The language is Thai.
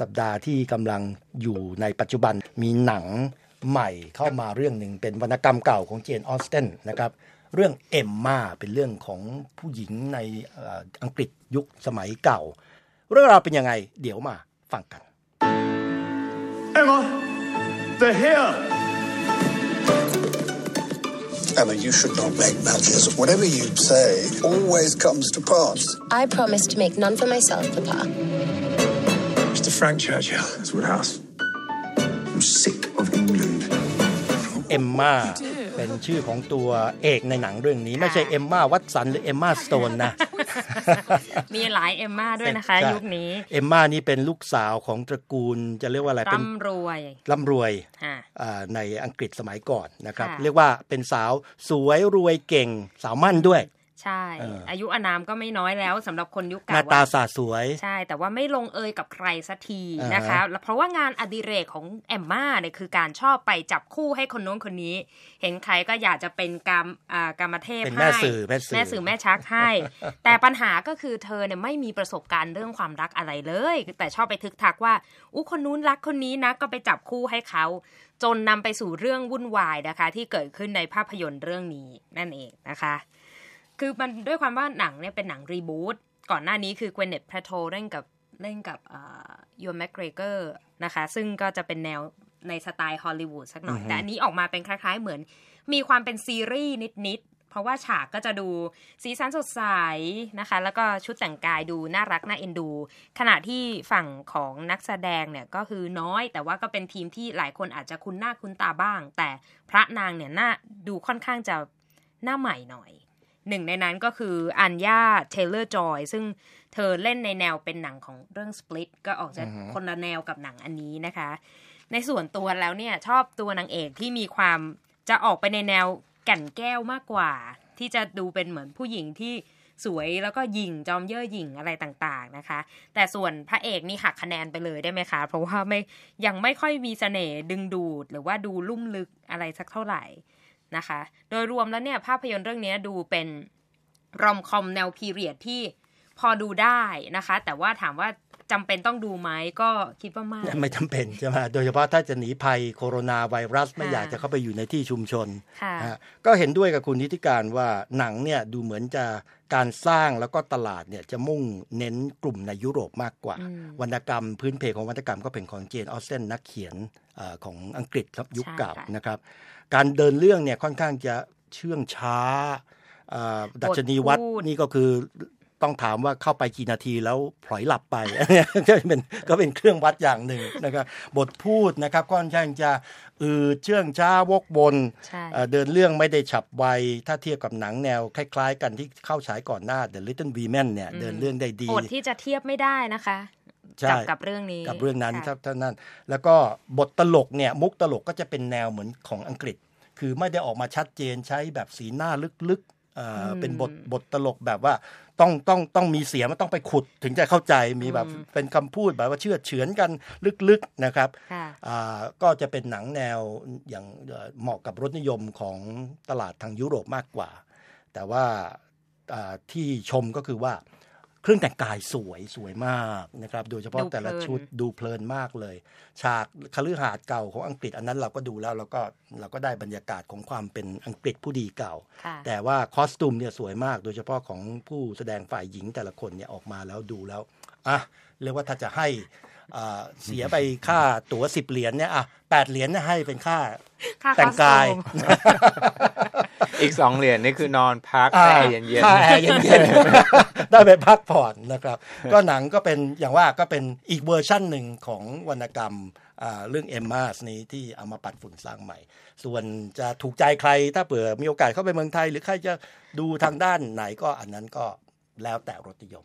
สัปดาห์ที่กำลังอยู่ในปัจจุบันมีหนังใหม่เข้ามาเรื่องหนึ่งเป็นวรรณกรรมเก่าของเจนออสเทนนะครับเรื่องเอมมาเป็นเรื่องของผู้หญิงในอังกฤษยุคสมัยเก่า เรื่องราวเป็นยังไงเดี๋ยวมาฟังกัน Emma they're here Emma, you should not make matches. Whatever you say always comes to pass. I promise to make none for myself, Papa. Mr Frank Churchill that's Woodhouse I'm sick of England เอมมาเป็นชื่อของตัวเอกในหนังเรื่องนี้ ไม่ใช่เอมมาวัตสันหรือเอมมาสโตนนะ มีหลายเอมมาด้วยนะคะใช่ยุคนี้ เอมมานี่เป็นลูกสาวของตระกูลจะเรียกว่าอะไรเป็นร่ำรวยร่ำรวยค่ะอ่าในอังกฤษสมัยก่อนนะครับค่ะเรียกว่าเป็นสาวสวยรวยเก่งสาวมั่นด้วย ใช่เออออายุอานามก็ไม่น้อยแล้วสำหรับคนยุคหเก่าน้าตาอะสาสวย ใช่ แต่ว่าไม่ลงเอยกับใครสักทีอ่าฮะนะคะแล้วเพราะว่างานอดิเรกของแอมมาเนี่ยคือการชอบไปจับคู่ให้คนโน้นคนนี้ เห็นใครก็อยากจะเป็นกรรมอ่ากรรมเทพเป็นให้แม่สื่อแม่สื่อแม่สื่อแม่ชักให้ แต่ปัญหาก็คือเธอเนี่ยไม่มีประสบการณ์เรื่องความรักอะไรเลย แต่ชอบไปทึกทักว่าอู้คนนู้นรักคนนี้นะก็ไปจับคู่ให้เขาจนนำไปสู่เรื่องวุ่นวายนะคะ ที่เกิดขึ้นในภาพยนตร์เรื่องนี้นั่นเองนะคะ คือมันด้วยความว่าหนังเนี่ยเป็นหนังรีบูตก่อนหน้านี้คือ Gwyneth Paltrow เล่นกับเล่นกับยูแม c เกรเกอร์นะคะ ซึ่งก็จะเป็นแนวในสไตล์ฮอลลีวูดสักหน่อย แต่อันนี้ออกมาเป็นคล้าย ๆ เหมือน มีความเป็นซีรีส์นิดๆ เพราะว่าฉากก็จะดูสีสันสดใสนะคะ แล้วก็ชุดแต่งกายดูน่ารักน่าเอ็นดู ขณะที่ฝั่งของนักแสดงเนี่ยก็คือน้อย แต่ว่าก็เป็นทีมที่หลายคนอาจจะคุ้นหน้าคุ้นตาบ้าง แต่พระนางเนี่ยหน้าดูค่อนข้างจะหน้าใหม่หน่อย หนึ่งในนั้นก็คืออัญญาเทเลอร์จอยซึ่งเธอเล่นในแนวเป็นหนังของเรื่อง Split ก็ออกจะคนละแนวกับหนังอันนี้นะคะ ในส่วนตัวแล้วเนี่ยชอบตัวนางเอกที่มีความจะออกไปในแนวแก่นแก้วมากกว่า ที่จะดูเป็นเหมือนผู้หญิงที่สวยแล้วก็หยิ่งจอมเย่อหยิ่งอะไรต่างๆนะคะ แต่ส่วนพระเอกนี่หักคะแนนไปเลยได้ไหมคะ เพราะว่าไม่ยังไม่ค่อยมีเสน่ห์ดึงดูดหรือว่าดูลุ่มลึกอะไรสักเท่าไหร่ นะคะ โดยรวมแล้วเนี่ยภาพยนตร์เรื่องนี้ดูเป็นรอมคอมแนวพีเรียดที่ พอดูได้นะคะ แต่ว่าถามว่าจำเป็นต้องดูไหมก็คิดว่าไม่ไม่จำเป็นใช่ไหมโดยเฉพาะถ้าจะหนีภัยโคโรนาไวรัสไม่ค่ะอยากจะเข้าไปอยู่ในที่ชุมชนค่ะฮะก็เห็นด้วยกับคุณนิติการว่าหนังเนี่ยดูเหมือนจะการสร้างแล้วก็ตลาดเนี่ยจะมุ่งเน้นกลุ่มในยุโรปมากกว่าอืมวรรณกรรมพื้นเพของวรรณกรรมก็เป็นของเจนออสเซนนักเขียนเอ่อของอังกฤษครับยุคเก่าใช่ค่ะนะครับ การเดินเรื่องเนี่ยค่อนข้างจะเชื่องช้าเอ่อดัชนีวัดพูดนี่ก็คือ ต้องถามว่าเข้าไปกี่นาทีแล้วพลอยหลับไปอันเนี้ยก็เป็นก็เป็นเครื่องวัดอย่างหนึ่งนะครับบทพูดนะครับค่อนข้างจะอืดเชื่องช้าวกวนใช่เอ่อเดินเรื่องไม่ได้ฉับไวถ้าเทียบกับหนังแนวคล้าย ๆ กันที่เข้าฉายก่อนหน้า The Little Women เนี่ยเดินเรื่องได้ดีอดที่จะเทียบไม่ได้นะคะใช่กับกับเรื่องนี้กับเรื่องนั้นค่ะครับท่านนั้น แล้วก็บทตลกเนี่ยมุกตลกก็จะเป็นแนวเหมือนของอังกฤษ คือไม่ได้ออกมาชัดเจนใช้แบบสีหน้าลึกๆ เอ่ออเป็นบทบทตลกแบบว่าต้องต้องต้องมีเสียงมันต้องไปขุดถึงจะเข้าใจมีแบบเป็นคำพูดแบบว่าเชื่อดเฉือนกันลึกๆนะครับค่ะอ่าก็จะเป็นหนังแนวอย่างเอ่อเหมาะกับรสนิยมของตลาดทางยุโรปมากกว่า แต่ว่าอ่าที่ชมก็คือว่า เครื่องแต่งกายสวยสวยมากนะครับโดยเฉพาะดูเพลินแต่ละชุดดูเพลินมากเลย ฉากคฤหาสน์เก่าของอังกฤษอันนั้นเราก็ดูแล้วเราก็เราก็ได้บรรยากาศของความเป็นอังกฤษผู้ดีเก่าค่ะแต่ว่าคอสตูมเนี่ยสวยมาก โดยเฉพาะของผู้แสดงฝ่ายหญิงแต่ละคนเนี่ยออกมาแล้วดูแล้วอะเรียกว่าถ้าจะให้อ่าเสียไปค่าตั๋วสิบเหรียญเนี่ยอะแปดเหรียญเนี่ยให้เป็นค่าค่าแต่งกายค อสตูมอีกสองเหรียญนี่คือนอนพักอ่าแอร์เย็นค่าแอร์เย็นๆได้ไปพักผ่อนนะครับ ก็หนังก็เป็นอย่างว่าก็เป็นอีกเวอร์ชั่นหนึ่งของวรรณกรรมอ่าเรื่อง Emma นี้ที่เอามาปัดฝุ่นสร้างใหม่ ส่วนจะถูกใจใครถ้าเผื่อมีโอกาสเข้าไปเมืองไทย หรือใครจะดูทางด้านไหนก็อันนั้นก็แล้วแต่รสนิยม